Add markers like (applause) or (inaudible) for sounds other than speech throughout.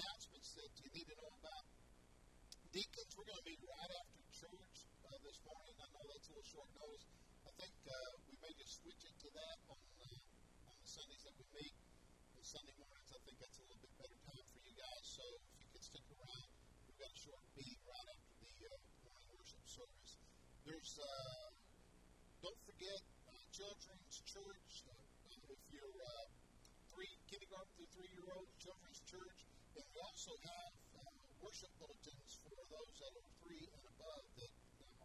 announcements that you need to know about. Deacons, we're going to meet right after church uh, this morning. I know that's a little short notice. I think uh, we may just switch it to that on uh, on the Sundays that we meet. On Sunday mornings, I think that's a little bit better time for you guys. So if you could stick around, we've got a short meeting right after the uh, morning worship service. There's uh, don't forget uh, children's church. Uh, if you're uh, three kindergarten through three year olds, children's church, and we also have uh, worship bulletins for those that are three and above that,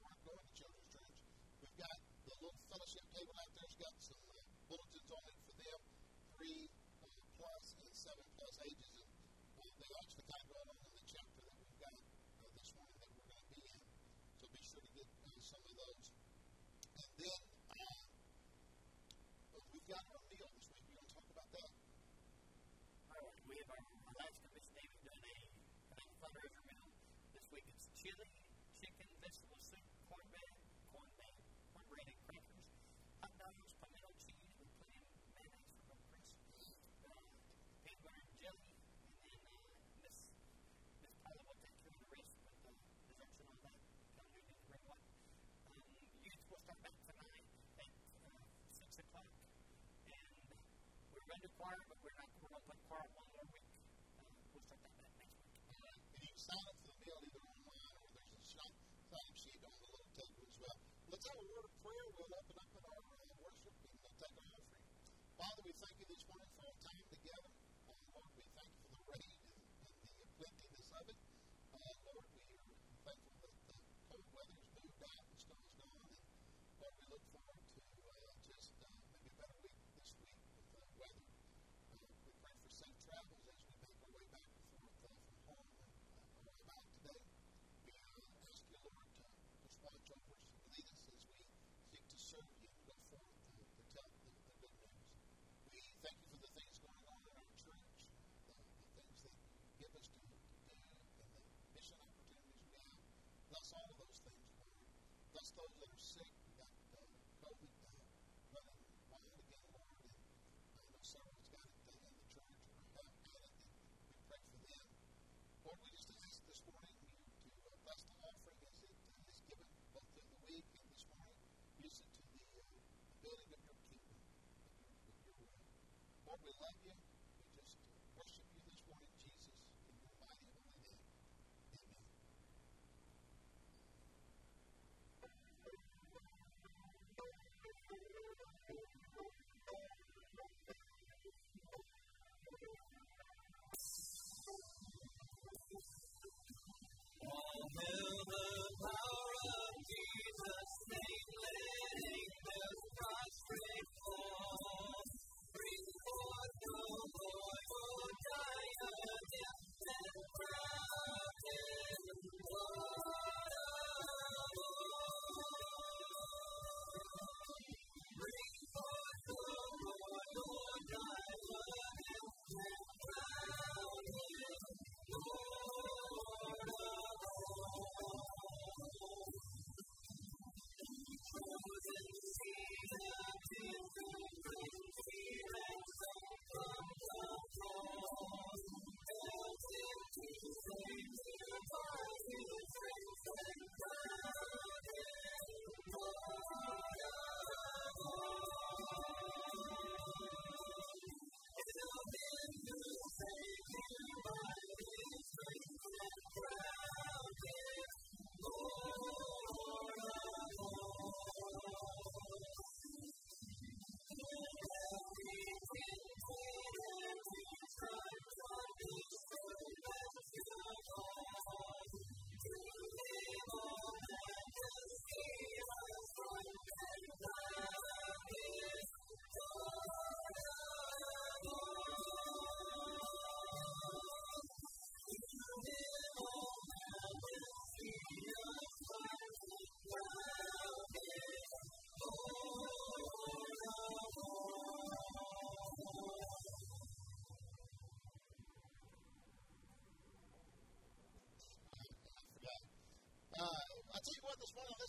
aren't going to children's church. We've got the little fellowship table out there's got some uh, bulletins on it for them, three uh, plus and seven plus ages, and uh, they actually kind of go along in the chapter that we've got uh, this morning that we're going to be in. So be sure to get uh, some of those. And then uh, we've got our meal this week. We're going to talk about that. All right, we have our last of this day. We've done a, a fundraiser meal. This week it's chili, chicken, vegetable soup, corn bag, corn bag, cornbread and crackers, hot dogs, pimento cheese, with plenty of mayonnaise for both Chris, uh, peanut butter and jelly, and then uh, Miss Miss Paula will take care of the rest with the desserts and all that. Come here and bring one. Um, start tonight at uh, six o'clock, and we're going to choir, but we're not. We're going to play choir one more week. Uh, we'll start that next week. And you can sign up for the meal either online or there's a sign up sheet on the little table as well. Let's have a word of prayer. We'll open up in our uh, worship and uh, take our offering. Father, we thank you this morning for our time together. Uh, Lord, we thank you for the rain and, and the plentiness of it. Uh, Lord, we are thankful that the cold weather's moved out and snow's gone. And Lord, we look forward to uh, just uh, maybe a better week this week with the weather. Uh, we pray for safe travels as we make our way back and forth uh, from home and uh, our way back today. We uh, ask you, Lord, to just watch over us and lead us as we seek to serve you and go forth to, to tell the, the good news. We thank you for the things going on in our church, the, the things that you give us to, to do, and the mission opportunities we have. Bless all of those things, Lord. Bless those that are sick, got uh, COVID uh, running wild again, Lord. And I know several's got it uh, in the church or have had it, and we pray for them. Lord, we just ask this morning you to uh, bless the offering as it uh, is given both through the week and this morning. Use it to the, uh, the building of your kingdom, will. Lord, we love you.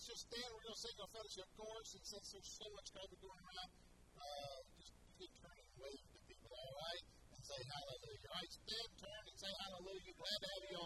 Just stand. We're going to sing our fellowship chorus. And since there's so much COVID going around, uh, just keep turning and wave to people, all right? And say hallelujah. All right, stand, turn, and say hallelujah. Glad to have you online.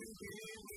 Freedom.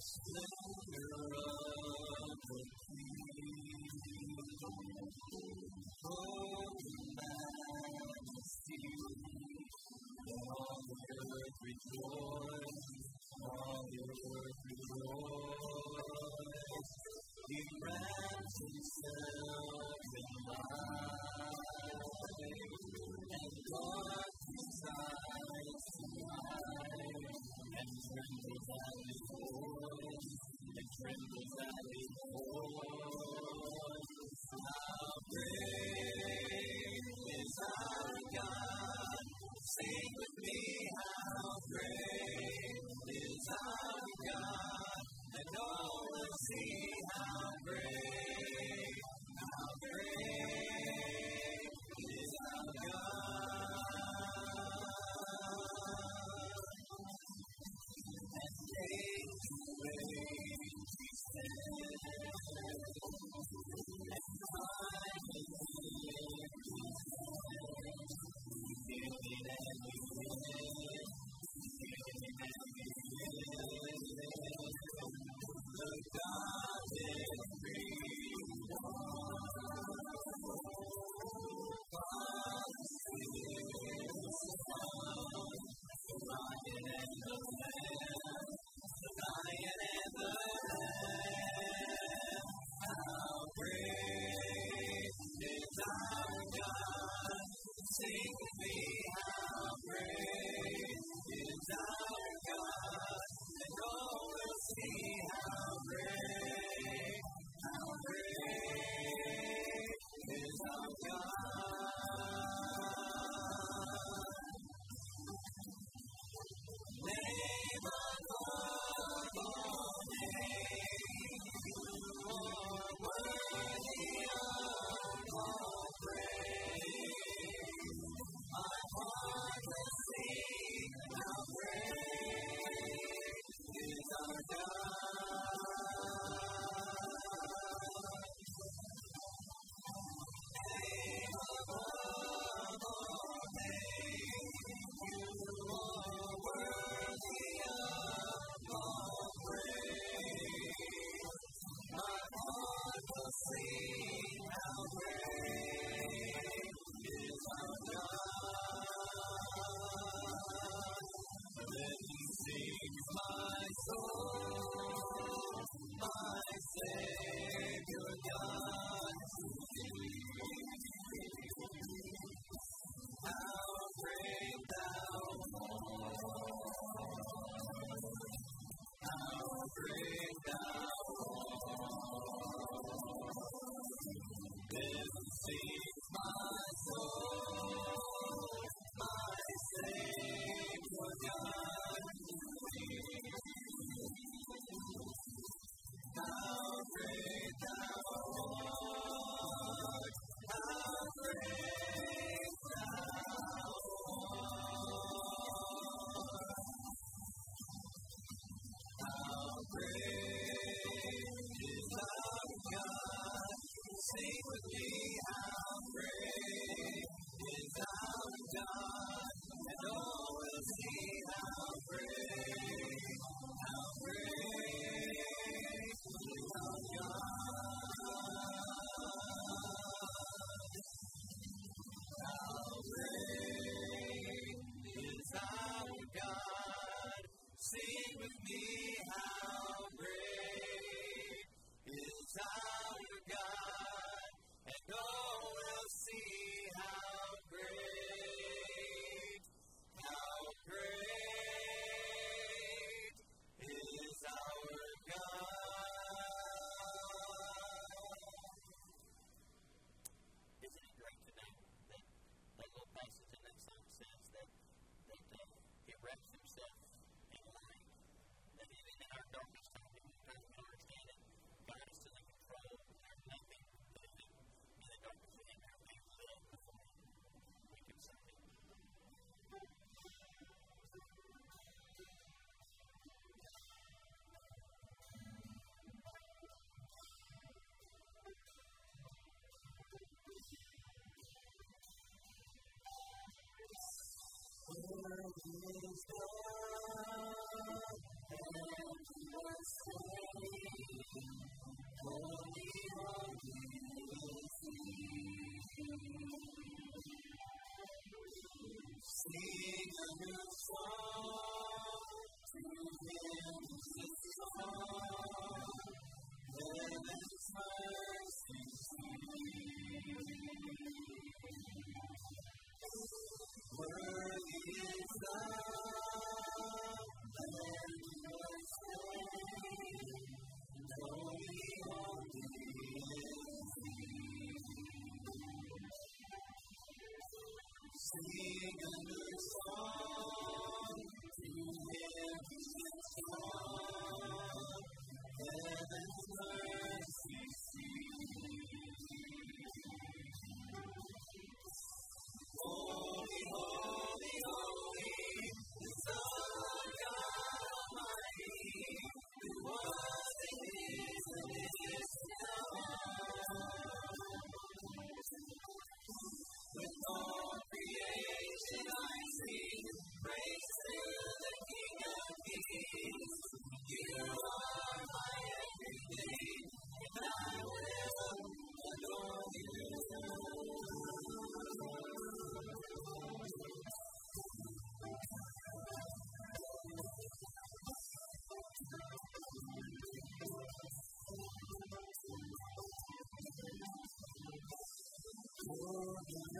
Splendor of the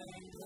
take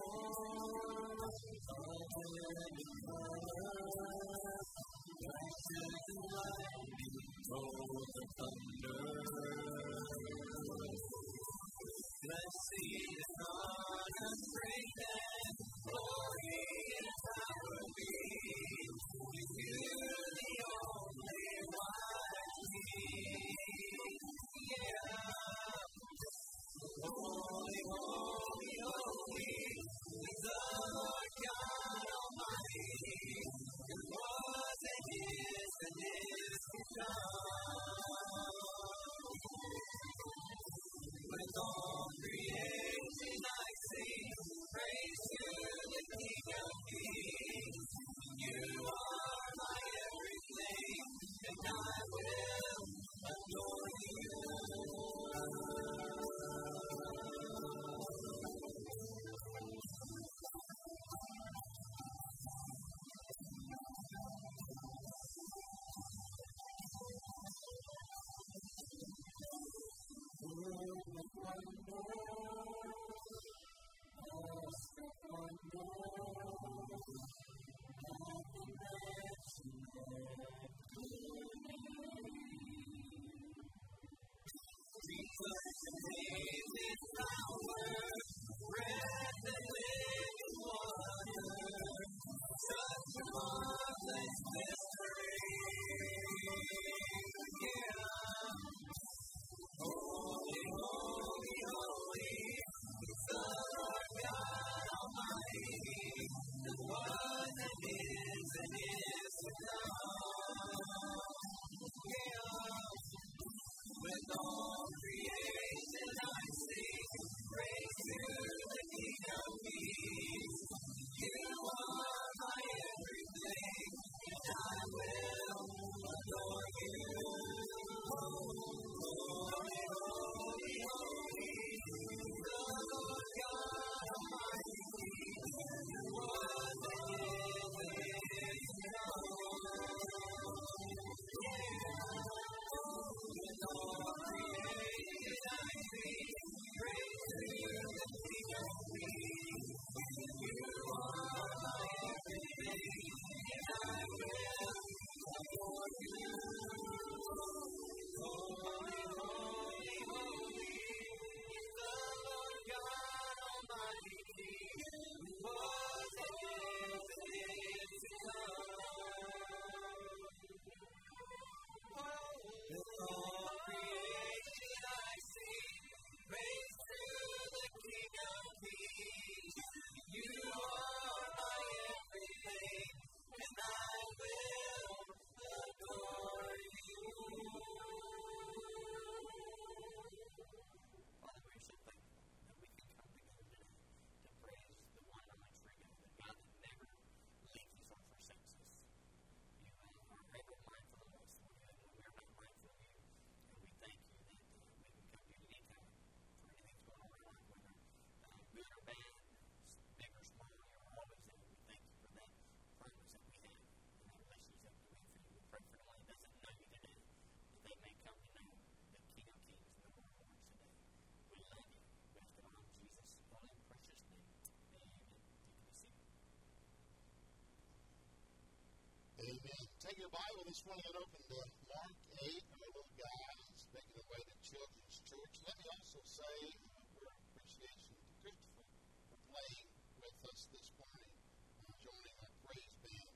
your Bible this morning and open to Mark 8, our little guys making their way to Children's Church. Let me also say uh, our appreciation to Christopher for playing with us this morning, uh, joining our praise band.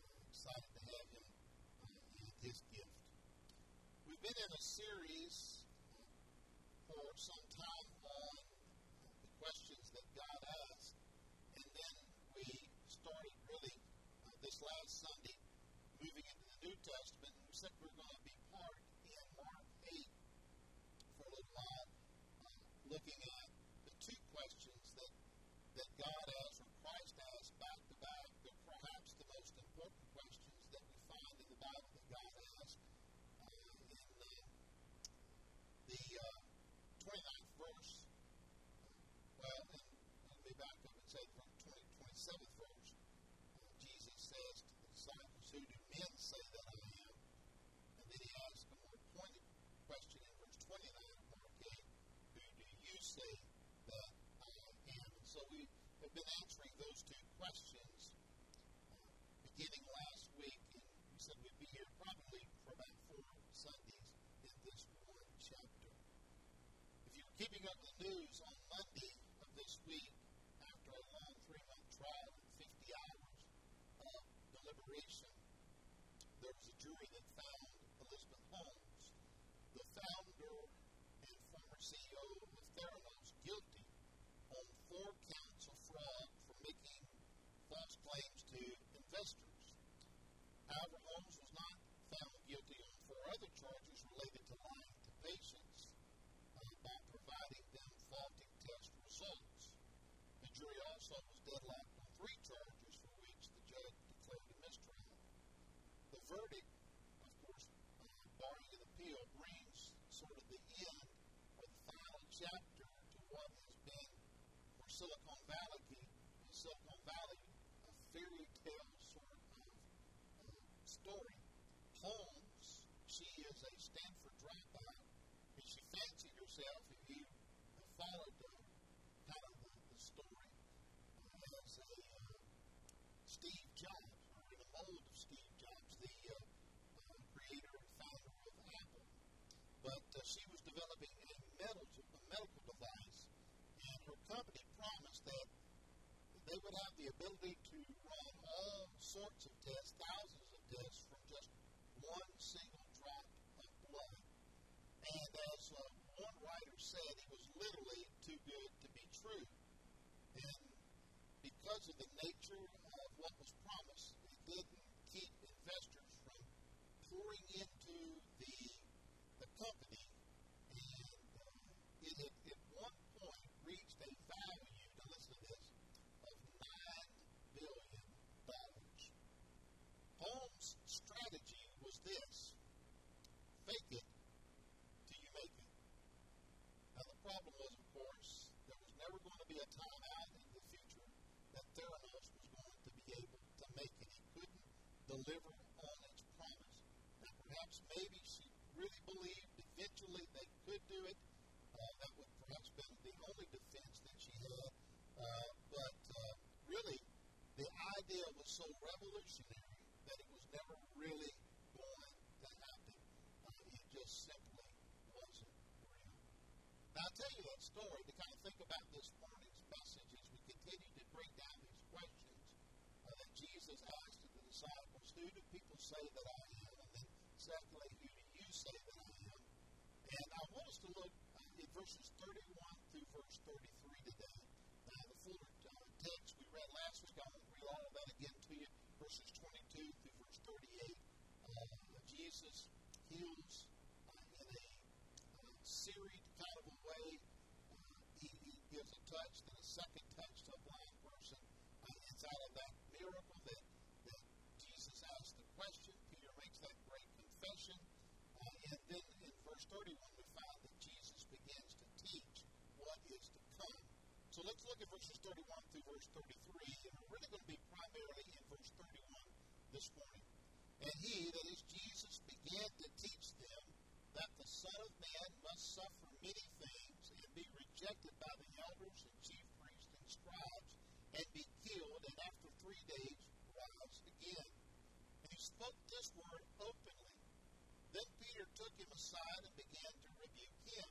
Uh, excited to have him uh, and his gift. We've been in a series uh, for some time on the questions that God asked, and then we started really uh, this last Sunday moving into the New Testament, we said we're going to be part in Mark 8 for a little while, um, looking at the two questions that, that God asked or Christ asked back to back. They're perhaps the most important questions that we find in the Bible that God asked. Uh, in uh, the uh, 29th verse, well, and let me back up and say from 20, 27th verse, uh, Jesus says to the disciples, Who do men say that I am? And then he asks a more pointed question in verse 29 of Mark 8, Who do you say that I am? And so we we've been answering those two questions uh, beginning last week, and we said we'd be here probably for about four Sundays in this one chapter. If you're keeping up the news on Monday of this week, after a long three month trial and 50 hours of deliberation, there was a jury that found Elizabeth Holmes, the founder and former CEO of Theranos, guilty on four counts of fraud for making false claims to investors. However, Holmes was not found guilty on four other charges related to lying to patients uh, by providing them faulty test results. The jury also was deadlocked on three charges for which the judge declared a mistrial. The verdict, of course, uh, barring an appeal, brings sort of the end or the final chapter to what has been for Silicon Valley, Silicon Valley, a fairy tale sort of uh, story. Holmes, she is a Stanford dropout, and she fancied herself, if you followed the kind of the, the story, uh, as a uh, Steve Jobs, or in the mold of Steve Jobs, the uh, uh, creator and founder of Apple. But uh, she was developing a medical, a medical device, and her company promised that they would have the ability to run all sorts of tests, thousands of tests, from just one single drop of blood. And as uh, one writer said, it was literally too good to be true. And because of the nature of what was promised, it didn't keep investors from pouring into the, the company. And uh, it had at one point reached a value, now listen to this, of $9 billion. Holmes' strategy was this fake it till you make it. Now, the problem was, of course, there was never going to be a time out in the future that Theranos was going to be able to make it. He couldn't deliver on its promise. Now, perhaps maybe she really believed eventually they could do it. Uh, that would perhaps been the only defense that she had. Uh, but uh, really, the idea was so revolutionary that it was never really going to happen. Uh, it just simply wasn't real. Now, I'll tell you that story to kind of think about this morning's message as we continue to break down these questions uh, that Jesus asked the disciples Who do people say that I am? And then, secondly, who do you say that I am? And I want us to look uh, at verses 31 through verse 33 today. Now, the fuller uh, text we read last week, I won't read all of that again to you. Verses 22 through verse 38. Uh, Jesus heals uh, in a uh, serried kind of a way. Uh, he, he gives a touch, then a second touch to a blind person. Uh, it's out of that miracle that, that Jesus asks the question. Peter makes that great confession. Uh, and then in verse 31, we find that Jesus begins to teach what is to come. So let's look at verses 31 through verse 33, and we're really going to be primarily in verse 31 this morning. And he, that is Jesus, began to teach them that the Son of Man must suffer many things and be rejected by the elders and chief priests and scribes and be killed, and after three days rise again. And he spoke this word openly. Then Peter took him aside and began to rebuke him.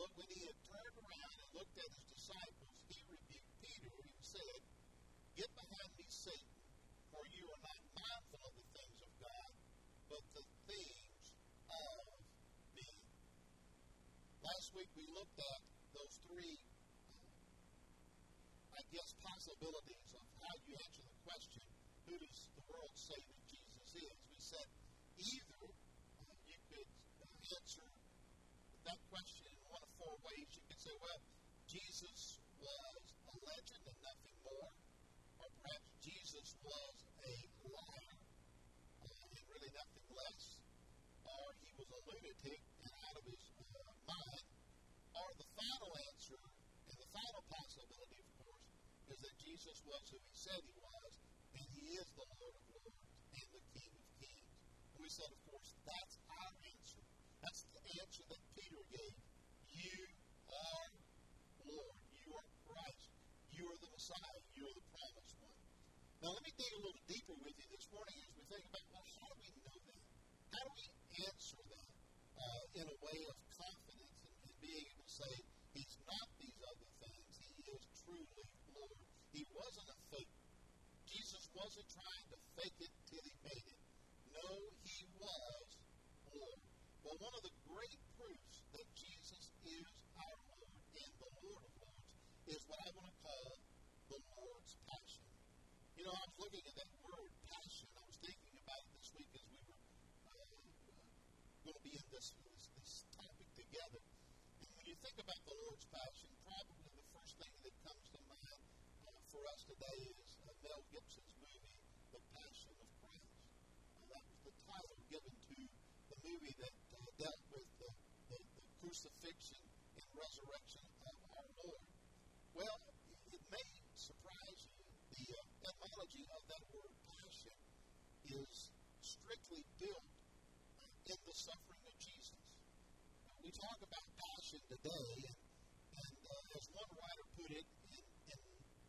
But when he had turned around and looked at his disciples, he rebuked Peter and said, Get behind me, Satan, for you are not mindful of the things of God, but the things of men. Last week we looked at those three, uh, I guess, possibilities of how you answer the question, who does the world say that Jesus is? We said either uh, you could uh, answer that question in one of four ways. You could say, well, Jesus was a legend and nothing more, or perhaps Jesus was a liar uh, and really nothing less, or he was a lunatic and out of his uh, mind, or the final answer and the final possibility, of course, is that Jesus was who he said he was, and he is the Lord of Lords and the King of Kings. And we said, of course, that's our answer. That's the answer that Peter gave. You are Lord. You are Christ. You are the Messiah. You are the promised one. Now, let me dig a little deeper with you this morning as we think about, well, how do we know that? How do we answer that uh, in a way of confidence and, and being able to say, He's not these other things. He is truly Lord. He wasn't a fake. Jesus wasn't trying to fake it till he made it. No, he was Lord. Well, one of the great proofs that Jesus is our Lord and the Lord of Lords is what I want to call the Lord's passion. You know, I was looking at that word passion. I was thinking about it this week as we were uh, going to be in this, this, this topic together. And when you think about the Lord's passion, probably the first thing that comes to mind uh, for us today is uh, Mel Gibson's movie, The Passion of Christ. Uh, that was the title given to the movie that uh, dealt with the, the, the crucifixion and resurrection of our Lord. Well, it may surprise you. The etymology of that word passion is strictly built in the suffering of Jesus. Uh, we talk about passion today, and uh, as one writer put it in, in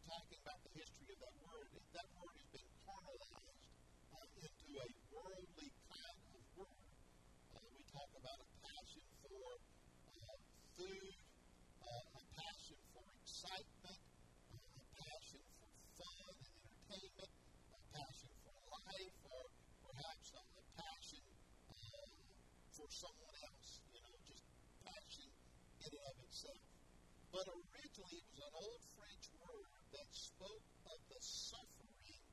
talking about the history of that word, that word has been carnalized uh, into a worldly kind of word. Uh, we talk about a passion for uh, food, uh, a passion for excitement, uh, a passion for fun and entertainment, a passion for life, or perhaps a, a passion uh, for someone else. You know, just passion in and of itself. But originally, it was an old French word that spoke of the suffering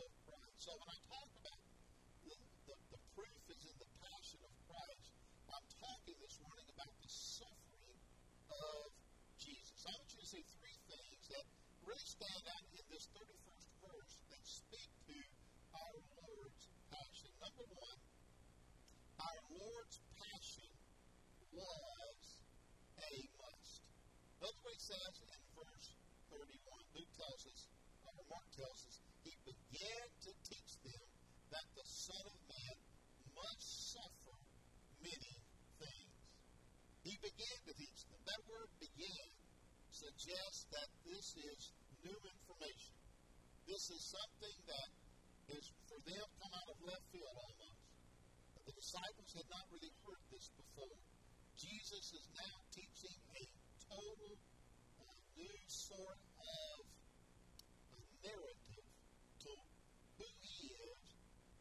of Christ. So when I talk about the, the, the proof is in the passion of Christ, I'm talking this morning about the suffering of Jesus. I want you to see three things that really stand out in this 31st verse that speak to our Lord's passion. Number one, our Lord's passion was a must. That's what he says in verse 31. Luke tells us, or Mark tells us, he began to teach them that the Son of Man must suffer many things. He began to teach them. That word began suggests that this is new information. This is something that is for them come out of left field almost. The disciples had not really heard this before. Jesus is now teaching a total sort of uh, narrative to who he is,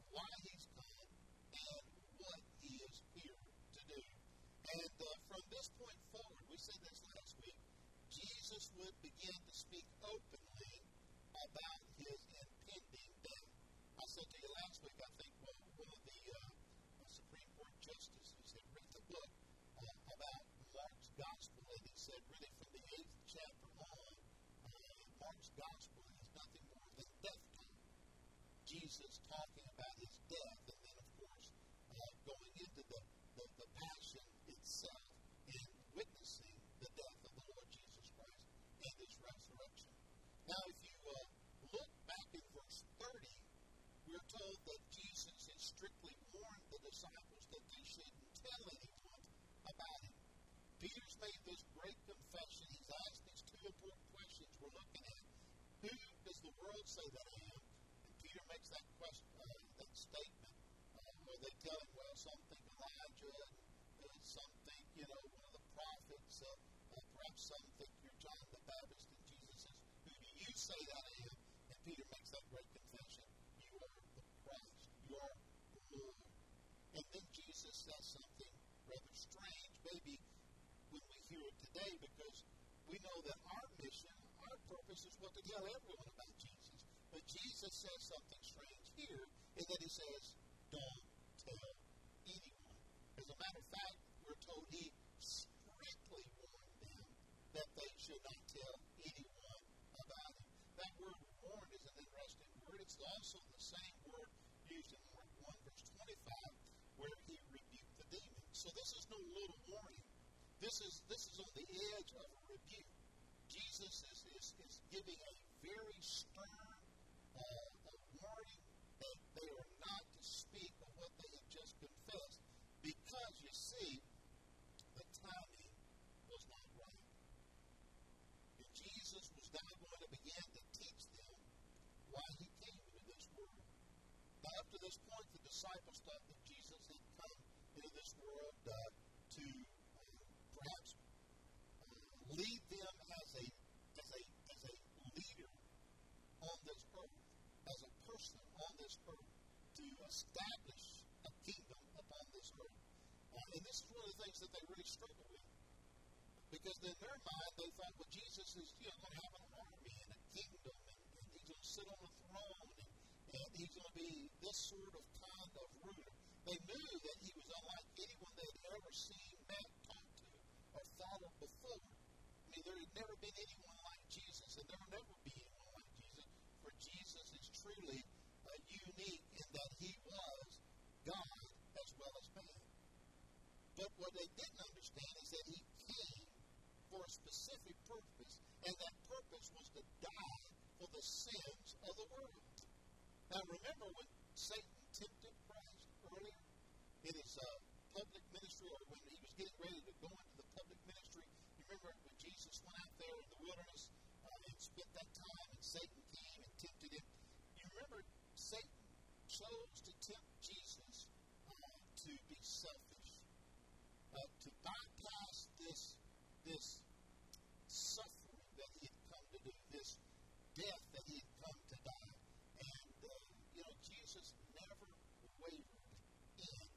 why he's come, and what he is here to do. And uh, from this point forward, we said this last week, Jesus would begin to speak openly about his impending death. I said to you last week, I think one of the uh, Supreme Court justices had written a book uh, about Mark's gospel, and he said, really, from the eighth chapter on, uh, Mark's gospel is nothing more than death. Jesus talking about his death, and then, of course, uh, going into the, the, the passion itself and witnessing the death of the Lord Jesus Christ and his resurrection. Now, if you uh, look back in verse 30, we're told that Jesus had strictly warned the disciples that they shouldn't tell anyone about him. Peter's made this great confession. He's asked these two important questions we're looking at. The world say that I am? And Peter makes that question, uh, that statement, uh, where they tell him, well, some think Elijah, and uh, some think, you know, one of the prophets, uh, uh, perhaps some think you're John the Baptist. And Jesus says, who do you say that I am? And Peter makes that great confession. You are the Christ. You are the Lord. And then Jesus says something rather strange, maybe when we hear it today, because we know that our mission, our purpose is what to tell everyone. But Jesus says something strange here, in that he says, don't tell anyone. As a matter of fact, we're told he strictly warned them that they should not tell anyone about him. That word warned is an interesting word. It's also the same word used in Mark 1, verse 25, where he rebuked the demons. So this is no little warning. This is this is on the edge of a rebuke. Jesus is, is, is giving a very stern uh, a warning that they are not to speak of what they have just confessed because you see the timing was not right. And Jesus was now going to begin to teach them why he came to to this point, the disciples thought that Jesus had come into this world uh, to uh, perhaps lead them as a as a as a leader on this earth, as a person on this earth, to establish a kingdom upon this earth. Uh, and this is one of the things that they really struggle with. Because in their mind, they thought, well, Jesus is you know, going to have an army and a kingdom, and, and he's going to sit on a throne, and he's going to be this sort of kind of ruler. They knew that he was unlike anyone they had ever seen, met, talked to, or followed before. I mean, there had never been anyone like Jesus, and there will never be anyone like Jesus, for Jesus is truly uh, unique in that he was God as well as man. But what they didn't understand is that he came for a specific purpose, and that purpose was to die for the sins of the world. Now, remember when Satan tempted Christ earlier in his uh, public ministry, or when he was getting ready to go into the public ministry? You remember when Jesus went out there in the wilderness uh, and spent that time, and Satan came and tempted him? You remember Satan chose to tempt Jesus uh, to be selfish, uh, to bypass this this suffering that he had come to do, this death that he had come to die. And, uh, you know, Jesus never wavered in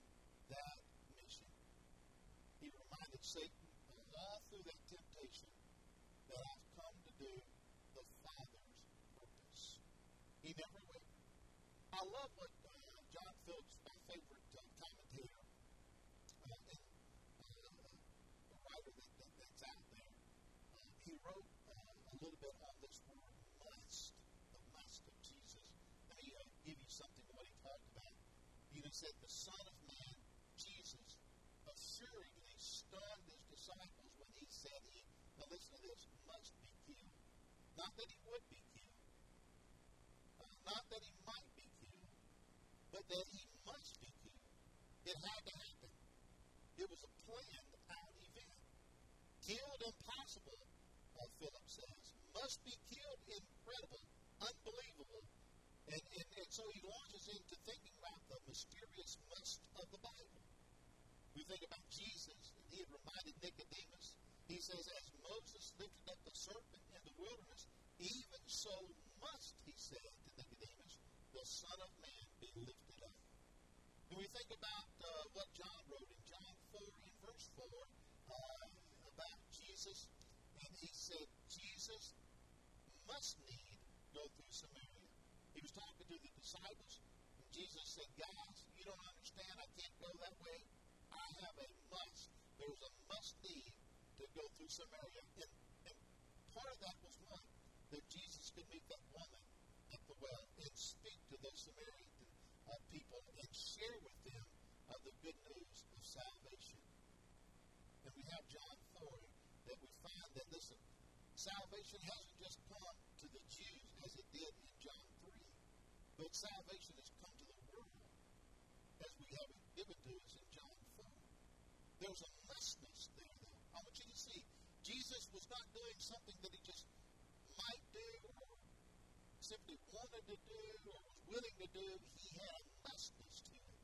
that mission. He reminded Satan all through that temptation that I've come to do the Father's purpose. He never wavered. I love what uh, John Phillips, my favorite uh, commentator, uh, and uh, a writer that, that, that's out there, uh, he wrote uh, a little bit on this word must, the must of Jesus. Let me uh, give you something of what he talked about. He said, The Son of Man, Jesus, assuredly stunned his disciples when he said he, now listen to this, must be killed. Not that he would be killed, uh, not that he might be killed, but that he must be killed. It had to happen. It was a planned out event. Killed impossible, uh, Philip says. Must be killed incredible, unbelievable. And, and, and so he launches into thinking about the mysterious must of the Bible. We think about Jesus, and he had reminded Nicodemus. He says, As Moses lifted up the serpent in the wilderness, even so must, he said to Nicodemus, the Son of Man be lifted up. When we think about uh, what John wrote in John 4 in verse 4 uh, about Jesus, Must need go through Samaria. He was talking to the disciples, and Jesus said, Guys, you don't understand. I can't go that way. I have a must. There's a must need to go through Samaria. And, and part of that was what? That Jesus could meet that woman at the well and speak to those Samaritan uh, people and share with them uh, the good news of salvation. And we have John 4 that we find that, listen, salvation hasn't just come to the Jews as it did in John 3, but salvation has come to the world as we have it given to us in John 4. There's a mustness there, though. I want you to see, Jesus was not doing something that he just might do or simply wanted to do or was willing to do. He had a mustness to it.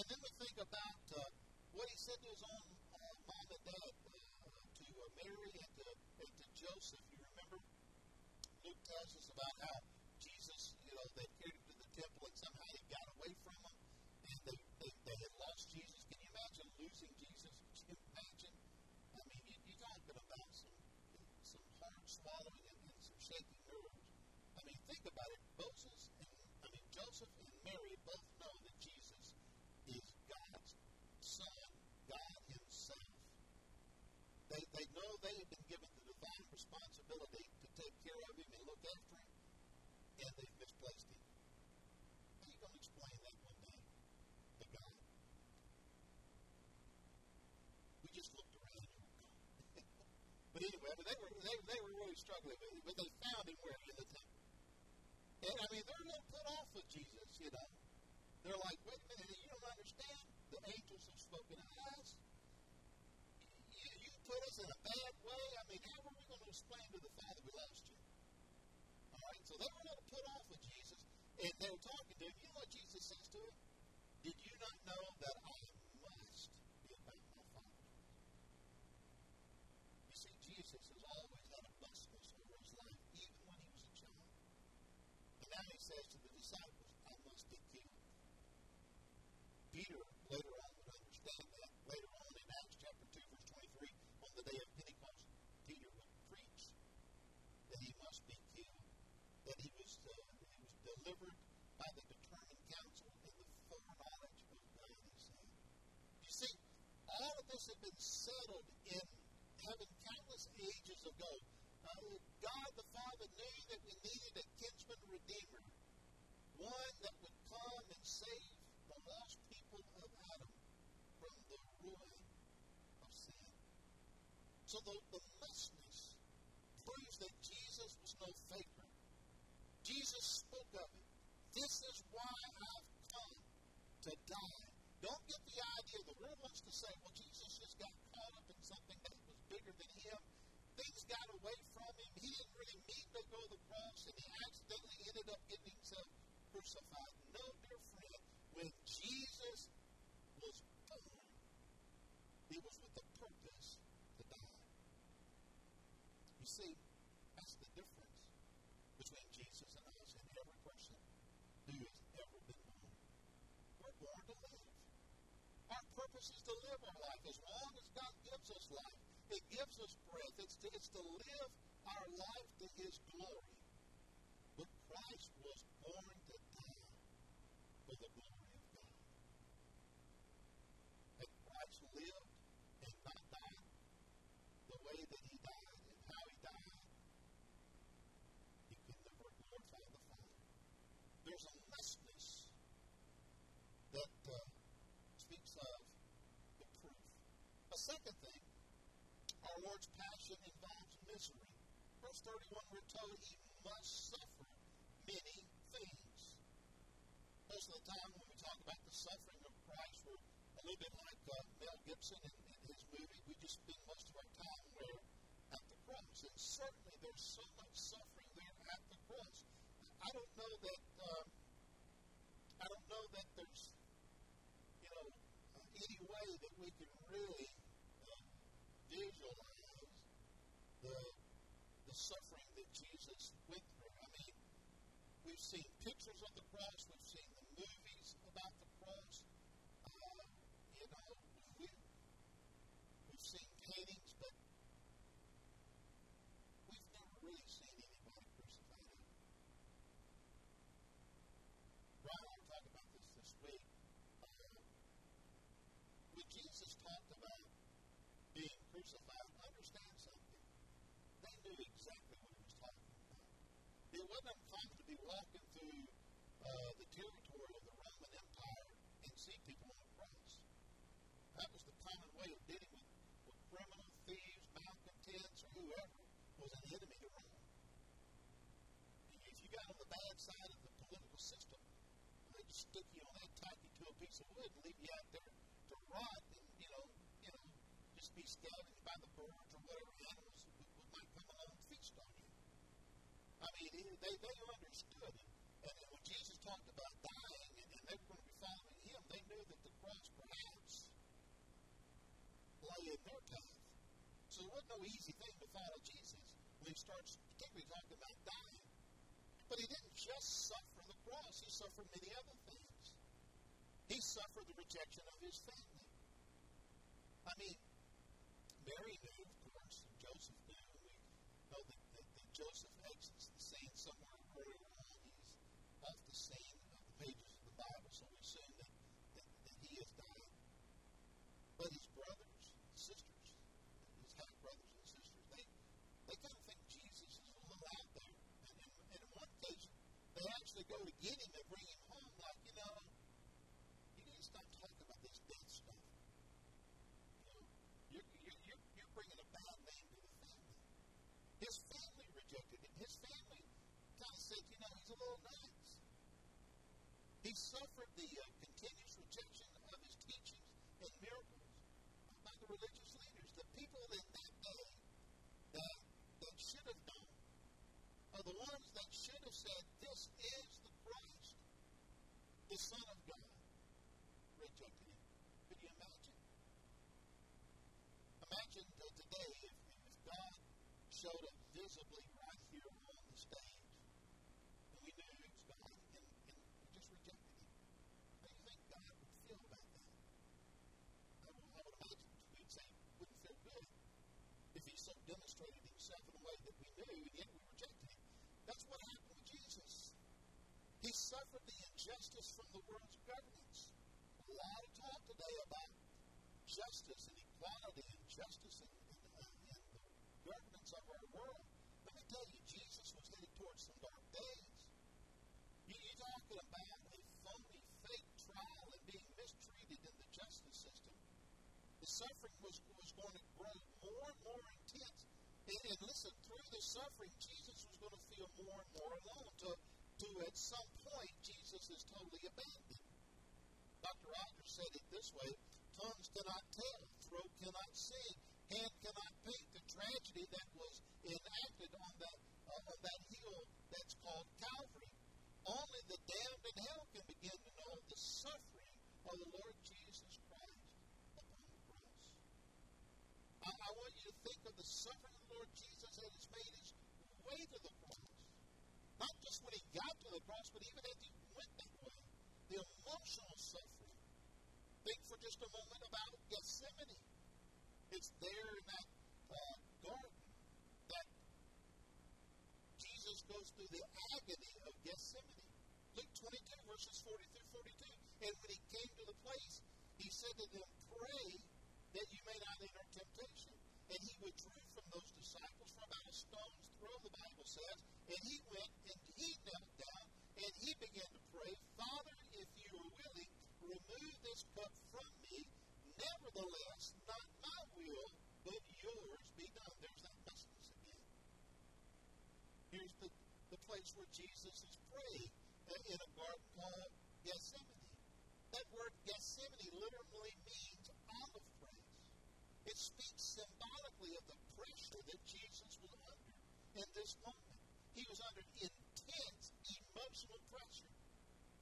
And then we think about uh, what he said to his own uh, mom and dad, uh, to uh, Mary and to, and to Joseph. You remember? Luke tells us about how Jesus, you know, they carried him to the temple and somehow he got away from them and they, they, they had lost Jesus. Can you imagine losing Jesus? Can you imagine? I mean, you, you're about some, some hard swallowing and, and some shaky nerves. I mean, think about it. Moses and, I mean, Joseph and Mary both know that Jesus is God's Son, God Himself. They, they know they have been responsibility to take care of Him and look after Him, and they've misplaced Him. How are you going to explain that one day to God? We just looked around and we're gone. (laughs) but anyway, I mean, they were they, they were really struggling with it, but they found him where in the temple. And I mean, they're little put off with Jesus, you know. They're like, wait a minute, you don't understand. The angels have spoken to us. You, you put us in a bad way. I mean, how are we going to explain to the Father we lost you? All right, so they were a little put off with Jesus. And they were talking to him. You know what Jesus says to him? Did you not know that I must be about my Father's You see, Jesus has always had a busness over his life, even when he was a child. And now he says to the disciples, I must be killed. Peter later on would understand that. Later on in Acts chapter 2, verse 23, on the day of Pentecost, Peter would preach that he must be killed, that he was, uh, he was delivered by the determined counsel and the foreknowledge of God, he said. You see, all of this had been settled in heaven countless ages ago. Uh, God the Father knew that we needed a kinsman redeemer, one that would come and save the lost people of Adam from the ruin of sin. So the, the mustness proves that Jesus was no faker. Jesus spoke of it. This is why I've come to die. Don't get the idea. The world wants to say, well, Jesus just got caught up in something that was bigger than him. Things got away from him. He didn't really mean to go to the cross, and he accidentally ended up getting himself crucified. No, dear friend, when Jesus was born, he was with a purpose to die. You see, that's the difference between Jesus and us and every person who has ever been born. We're born to live. Is to live our life as long as God gives us life. It gives us breath. It's to, it's to live our life to His glory. But Christ was born to die for the glory of God. Had Christ lived and not died the way that He died and how He died, He could never glorify the Father. There's a lessness that uh, speaks of the proof. A second thing, our Lord's passion involves misery. Verse 31, we're told he must suffer many things. Most of the time when we talk about the suffering of Christ, we're a little bit like uh, Mel Gibson in, in his movie. We just spend most of our time where? At the cross. And certainly there's so much suffering there at the cross. I don't know that um, I don't know that there's you know any way that we can really uh, visualize the the suffering that Jesus went through. I mean, we've seen pictures of the cross, we've seen the movies about the cross. Uh, you know, we, we've seen paintings, but we've never really seen anybody crucified. Brian and I talked about this this week. Uh, when Jesus talked about being crucified, understand something. They knew exactly what he was talking about. Wasn't uncommon to be walking through uh, the territory of the Roman Empire and see people on cross. That was the common way of dealing with, with criminal thieves, malcontents, or whoever was an enemy to Rome. And if you got on the bad side of the political system, they'd just stick you on that, tack you to a piece of wood, and leave you out there to rot, and you know, you know, just be scavenged by the birds or whatever animals that would, might come along and feast on you. I mean, it, they they understood, and, and when Jesus talked about dying, and, and they were going to be following Him, they knew that the cross perhaps lay in their path. So it wasn't no easy thing to follow Jesus when he starts particularly talking about dying. But he didn't just suffer the cross, he suffered many other things. He suffered the rejection of his family. I mean, Mary knew, of course, and Joseph knew, we know that, that, that Joseph exits the scene somewhere earlier on. He's off the scene of the pages of the Bible, so we assume that, that, that he has died. But his brothers, sisters, his half brothers and sisters, they, they kind of think Jesus is a little out there. And, and, and in one case, they actually go to get him and bring him home, like, you know, you need to stop talking about this death stuff. You know, you're, you're, you're, bringing a bad name to the family. His family rejected him. His family kind of said, you know, he's a little nuts. He suffered the uh, continuous rejection of his teachings and miracles by the religious leaders. The people in that day that, that should have known are the ones that should have said, This is. Son of God. rejected him. Could you imagine? Imagine that today, if, if God showed up visibly suffered the injustice from the world's governments. A lot of talk today about justice and equality and justice in, in, in the governments of our world. Let me tell you, Jesus was headed towards some dark days. You, you're talking about a phony, fake trial and being mistreated in the justice system. The suffering was, was going to grow more and more intense. And, and listen, through the suffering, Jesus was going to feel more and more alone. To, to at some point, Jesus is totally abandoned. Dr. Rogers said it this way tongues cannot tell, throat cannot sing, hand cannot paint the tragedy that was enacted on that, uh, on that hill that's called Calvary. Only the damned in hell can begin to know the suffering of the Lord Jesus Christ upon the cross. I, I want you to think of the suffering of the Lord Jesus as He's made His way to the cross. Not just when he got to the cross, but even as he went that way. The emotional suffering. Think for just a moment about Gethsemane. It's there in that uh, garden that Jesus goes through the agony of Gethsemane. Luke 22, verses 40 through 42. And when he came to the place, he said to them, Pray that you may not enter temptation. And he withdrew from those disciples for about a stone's throw, the Bible says. And he went and he knelt down and he began to pray, Father, if you are willing, remove this cup from me. Nevertheless, not my will, but yours be done. There's that message again. Here's the, the place where Jesus is praying uh, in a garden called Gethsemane. That word Gethsemane literally means. It speaks symbolically of the pressure that Jesus was under in this moment. He was under intense emotional pressure.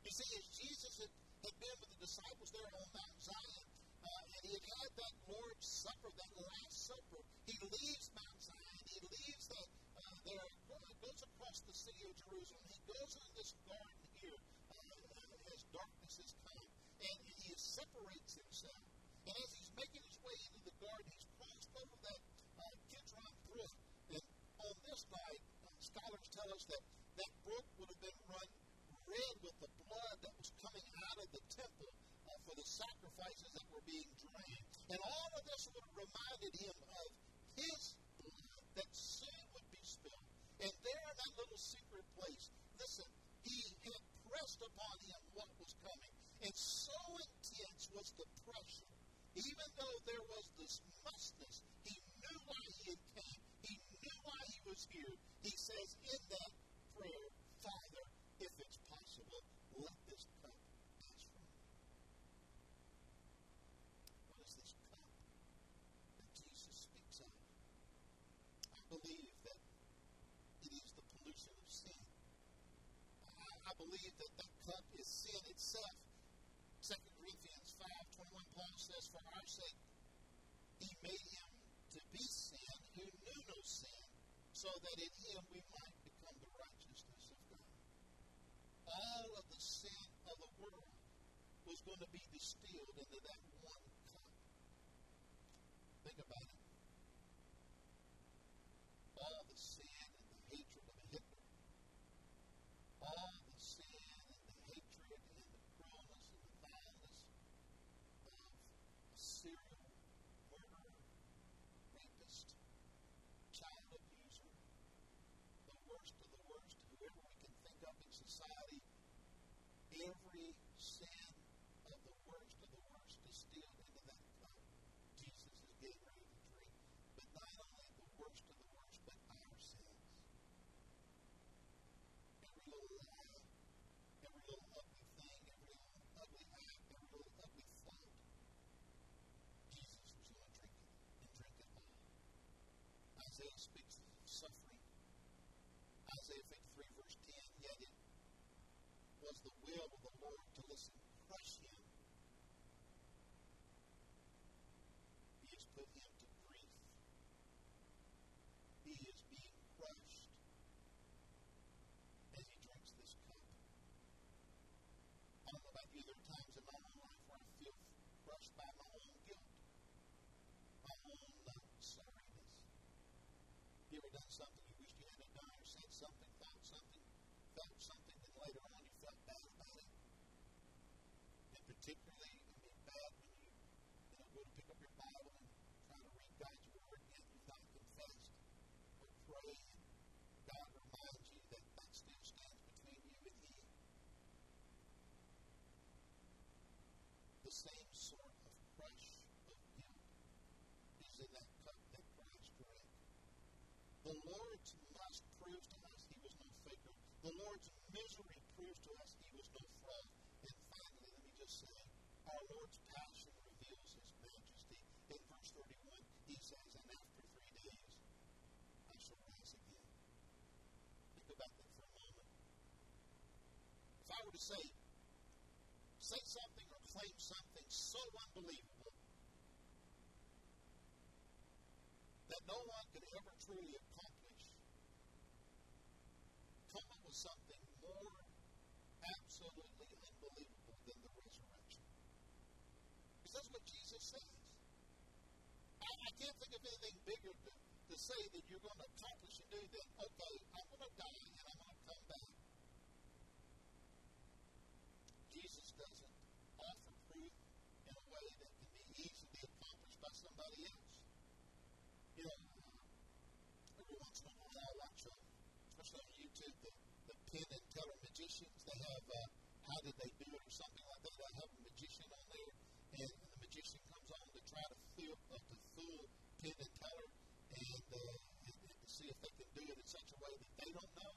You see, as Jesus had, had been with the disciples there on Mount Zion, uh, and he had had that Lord's Supper, that Last Supper, he leaves Mount Zion, he leaves that uh, there, he goes across the city of Jerusalem, he goes into this garden here uh, as darkness has come, and he separates himself. And as he's making his way into the garden, he's crossed over that uh, Kidron Brook. And on this night, uh, scholars tell us that that brook would have been run red with the blood that was coming out of the temple uh, for the sacrifices that were being drained. And all of this would have reminded him of his blood that soon would be spilled. And there in that little secret place, listen, he had pressed upon him what was coming. And so intense was the pressure even though there was this mustness, he knew why he had came. He knew why he was here. He says in that prayer, Father, if it's possible, let this cup pass from me. What is this cup that Jesus speaks of? I believe that it is the pollution of sin. I, I believe that that cup is sin itself. 2 Corinthians 5 21, Paul says, For our sake, he made him to be sin who knew no sin, so that in him we might become the righteousness of God. All of the sin of the world was going to be distilled into that one cup. Think about it. you ever done something you wished you hadn't done or said something, thought something, felt something, and later on you felt bad about it? And particularly to say, say something or claim something so unbelievable that no one could ever truly accomplish, come up with something more absolutely unbelievable than the resurrection. Because that's what Jesus says. I, I can't think of anything bigger to, to say that you're going to accomplish and do than, okay, I'm going to die and I'm going to come back. Jesus doesn't offer proof in a way that can be easily accomplished by somebody else. You know, every once in a while I watch, uh, especially on YouTube, the, the And Teller magicians. They have uh, How Did They Do It or something like that. They have a magician on there, and the magician comes on to try to fool, uh, to fool Penn and Teller and, uh, and, and to see if they can do it in such a way that they don't know.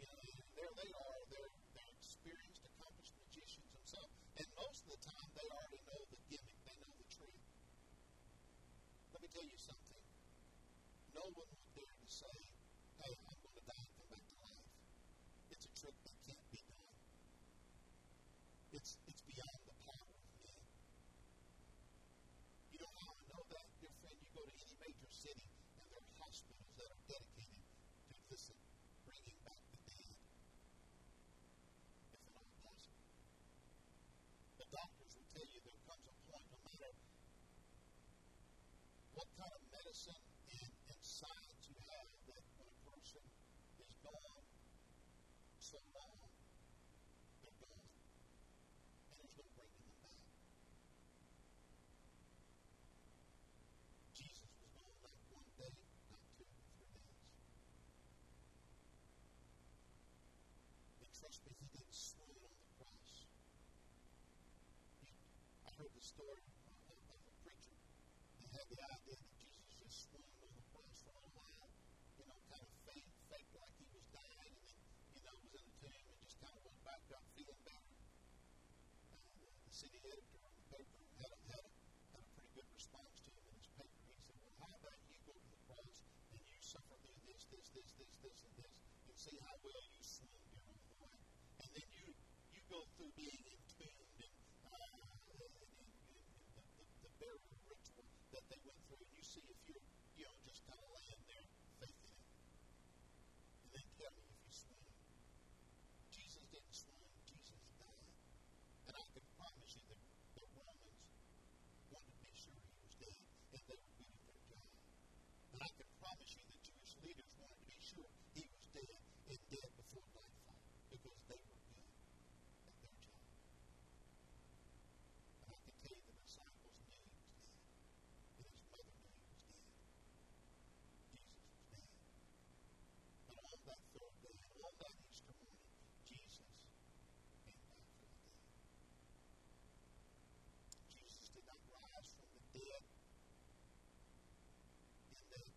You know, and there they are. They're, they're experienced, accomplished magicians themselves. And most of the time, they already know the gimmick. They know the trick. Let me tell you something. No one would dare to say, hey, I'm going to die and come back to life. It's a trick that can't be done. It's, it's beyond the power of man. You know how I know that, dear friend? You go to any major city, and there are hospitals that are dedicated to, listen, bringing back the dead. If at all possible. The doctors will tell you there comes a point, no matter what kind of medicine and, and science you have, that when a person is gone so long, they're gone. And there's no bringing them back. Jesus was gone not one day, not two, three days. And trust me, he didn't swoon on the cross. He, I heard the story of, of a preacher that had the idea that Jesus just swooned on the cross for a while, you know, kind of fake, fake like he was dying, and then, you know, was in the tomb and just kind of went back up feeling better. And the, the city editor of the paper had a, had, a, had a pretty good response to him in his paper. He said, Well, how about you go to the cross and you suffer through this, this, this, this, this, and this, and see how well you swoon during the way. And then you you go through being entombed and, uh, and, and, and, and the, the, the burial ritual that they went through, and you see if you know, just kind of laying there faking it. And then tell me if you swoon. Jesus didn't swoon, Jesus died. And I can promise you that the Romans wanted to be sure he was dead, and they were good at their job. And I can promise you that Jewish leaders wanted to be sure he was dead and dead before nightfall because they were good at their job. And I can tell you the disciples knew he was dead, and his mother knew he was dead. Jesus was dead. But on that third day, on that Easter morning, Jesus came back from the dead. Jesus did not rise from the dead in that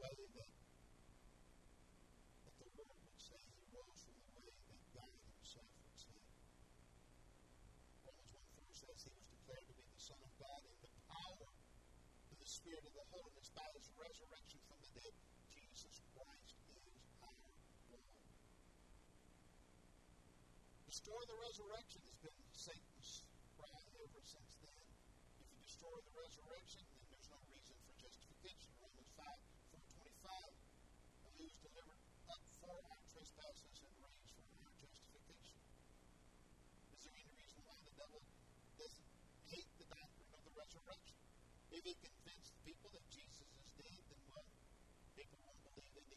way that, that the world would say he rose from the way that God himself would say. Romans 1 4 says he was declared to be the Son of God in the power of the Spirit of the holiness by his resurrection from the dead. Jesus Christ is our Lord. Of the resurrection has been Satan's cry ever since then. If you destroy the resurrection, then there's no reason for justification. Romans 5 425. He was delivered up for our trespasses and raised for our justification. Is there any reason why the devil doesn't hate the doctrine of the resurrection? If he convinced people that Jesus is dead, then what? People won't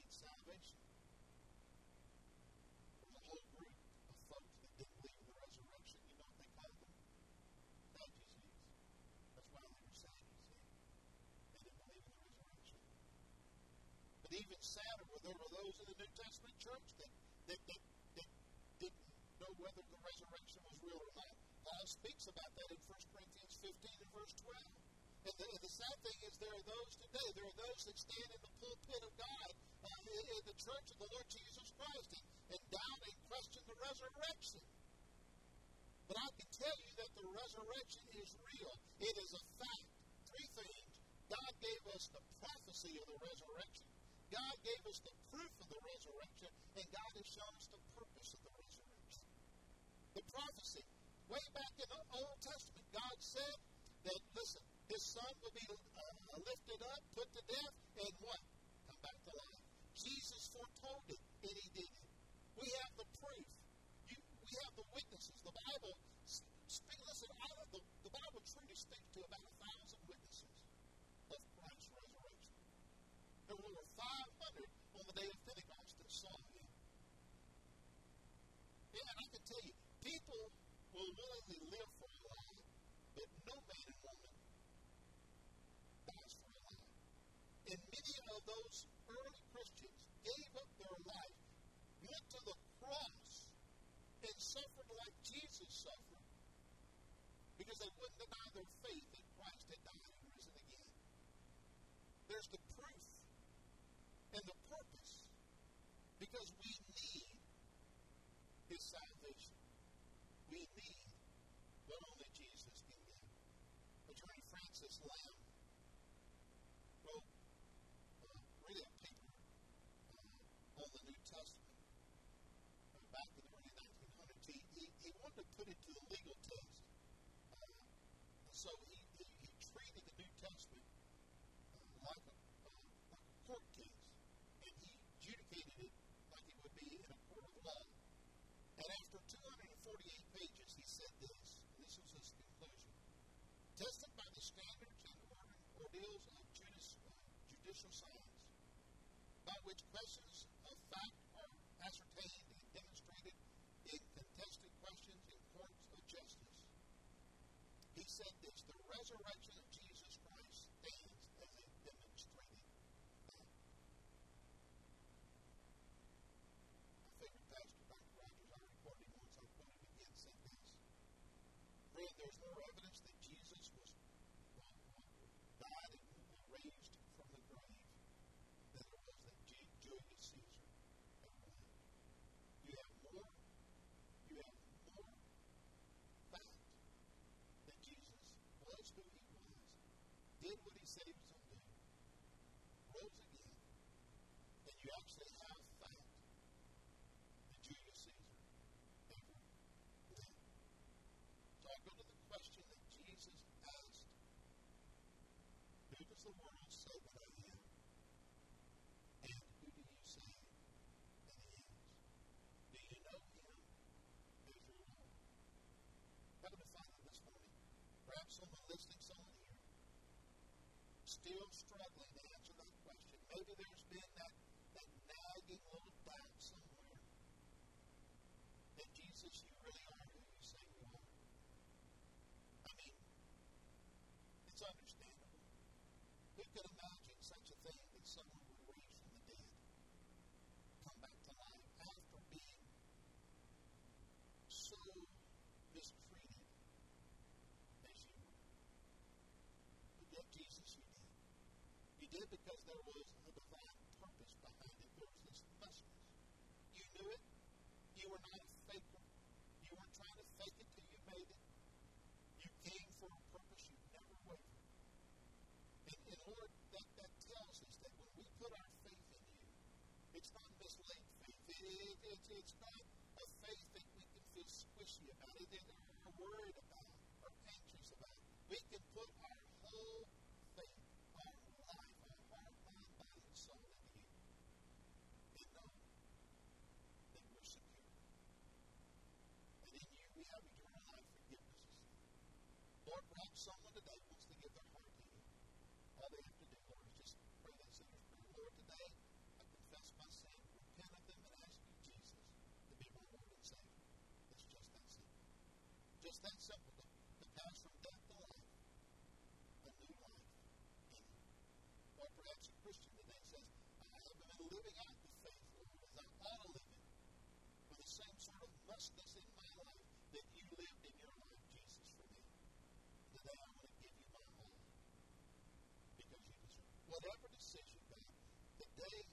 salvation. There's a whole group of folks that didn't believe in the resurrection. You know what they called them? Sadducees. That's why they were sad, you see. They didn't believe in the resurrection. But even sadder were there were those in the New Testament church that, that, that, that didn't know whether the resurrection was real or not. Paul speaks about that in 1 Corinthians 15 and verse 12. And the, and the sad thing is, there are those today, there are those that stand in the pulpit of God uh, in, in the church of the Lord Jesus Christ and, and doubt and question the resurrection. But I can tell you that the resurrection is real. It is a fact. Three things. God gave us the prophecy of the resurrection. God gave us the proof of the resurrection, and God has shown us the purpose of the resurrection. The prophecy. Way back in the Old Testament, God said that, listen, his son will be uh, lifted up, put to death, and what? Come back to life. Jesus foretold it, and he did it. We have the proof. You, we have the witnesses. The Bible, listen, I, the, the Bible truly speaks to about a thousand witnesses of Christ's resurrection. There were 500 on the day of Pentecost that saw him. And I can tell you, people will willingly live for a lie, but no man and woman dies for a lie. And many of those early Christians gave up their life, went to the cross, and suffered like Jesus suffered because they wouldn't deny their faith that Christ had died and risen again. There's the proof and the purpose because we need his salvation. We need what only Jesus can give. Attorney Francis Lamb wrote uh, really a paper uh, on the New Testament uh, back in the early 1900s. He, he, he wanted to put it to the legal test. Uh, so he, he, he treated the New Testament uh, like, a, uh, like a court case, and he adjudicated it like it would be in a court of law. And after 248 pages, he said this, and this was his conclusion. Tested by the standards and order, ordeals of judice, uh, judicial science, by which questions of fact are ascertained and demonstrated in contested questions in courts of justice, he said this the resurrection of Jesus Christ stands as a demonstrated fact. My favorite pastor, Dr. Rogers, I recorded him once, I'll quote him again, said this. Friend, there's more evidence that Jesus was died and raised from the grave than there was that G- Julius Caesar ever lived. You have more, you have more fact that Jesus was who he was, did what he said he was going to do, rose again, and you actually have fact that Julius Caesar ever lived. So I go to the question that Jesus asked Who does the world say that I am? And who do you say that he is? Do you know him? Who's your Lord? Heavenly Father, this morning, perhaps someone listening, someone here, still struggling to answer that question. Maybe there's been that, that nagging little doubt somewhere that Jesus, you really are who you say you are. I mean, it's understandable. Who could imagine such a thing that someone would raise from the dead, come back to life after being so mistreated as you were? But yet, Jesus, you did. You did because there was a divine purpose behind it. There was this message. You knew it. You were not a faker. You weren't trying to fake it till you made it. You came for a purpose. You never wavered. And, and Lord, that, that tells us that when we put our faith in you, it's not mislaid faith. It, it, it, it's not a faith that we can feel squishy about it, we're worried about or anxious about. We can that simple. The, the pass from death to life, a new life in. Or perhaps a Christian today says, I have been living out the faith, Lord, as I ought to live it, with the same sort of mustness in my life that you lived in your life, Jesus, for me. Today I want to give you my all because you deserve it. Whatever decision, God, the day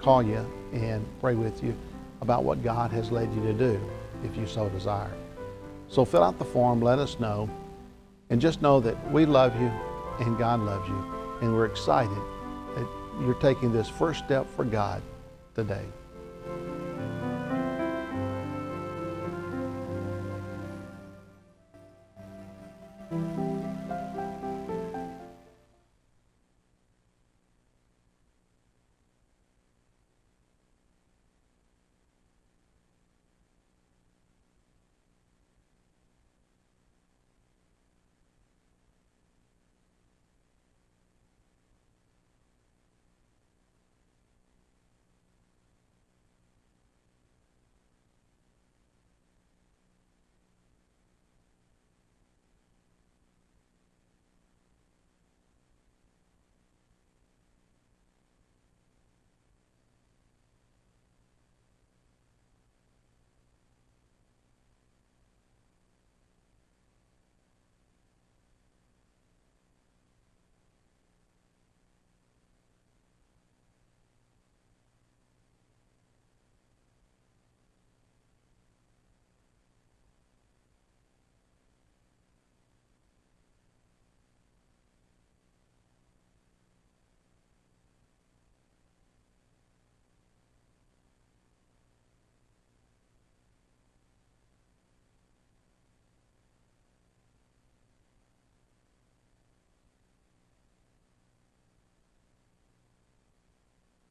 call you and pray with you about what God has led you to do if you so desire. So fill out the form, let us know, and just know that we love you and God loves you, and we're excited that you're taking this first step for God today.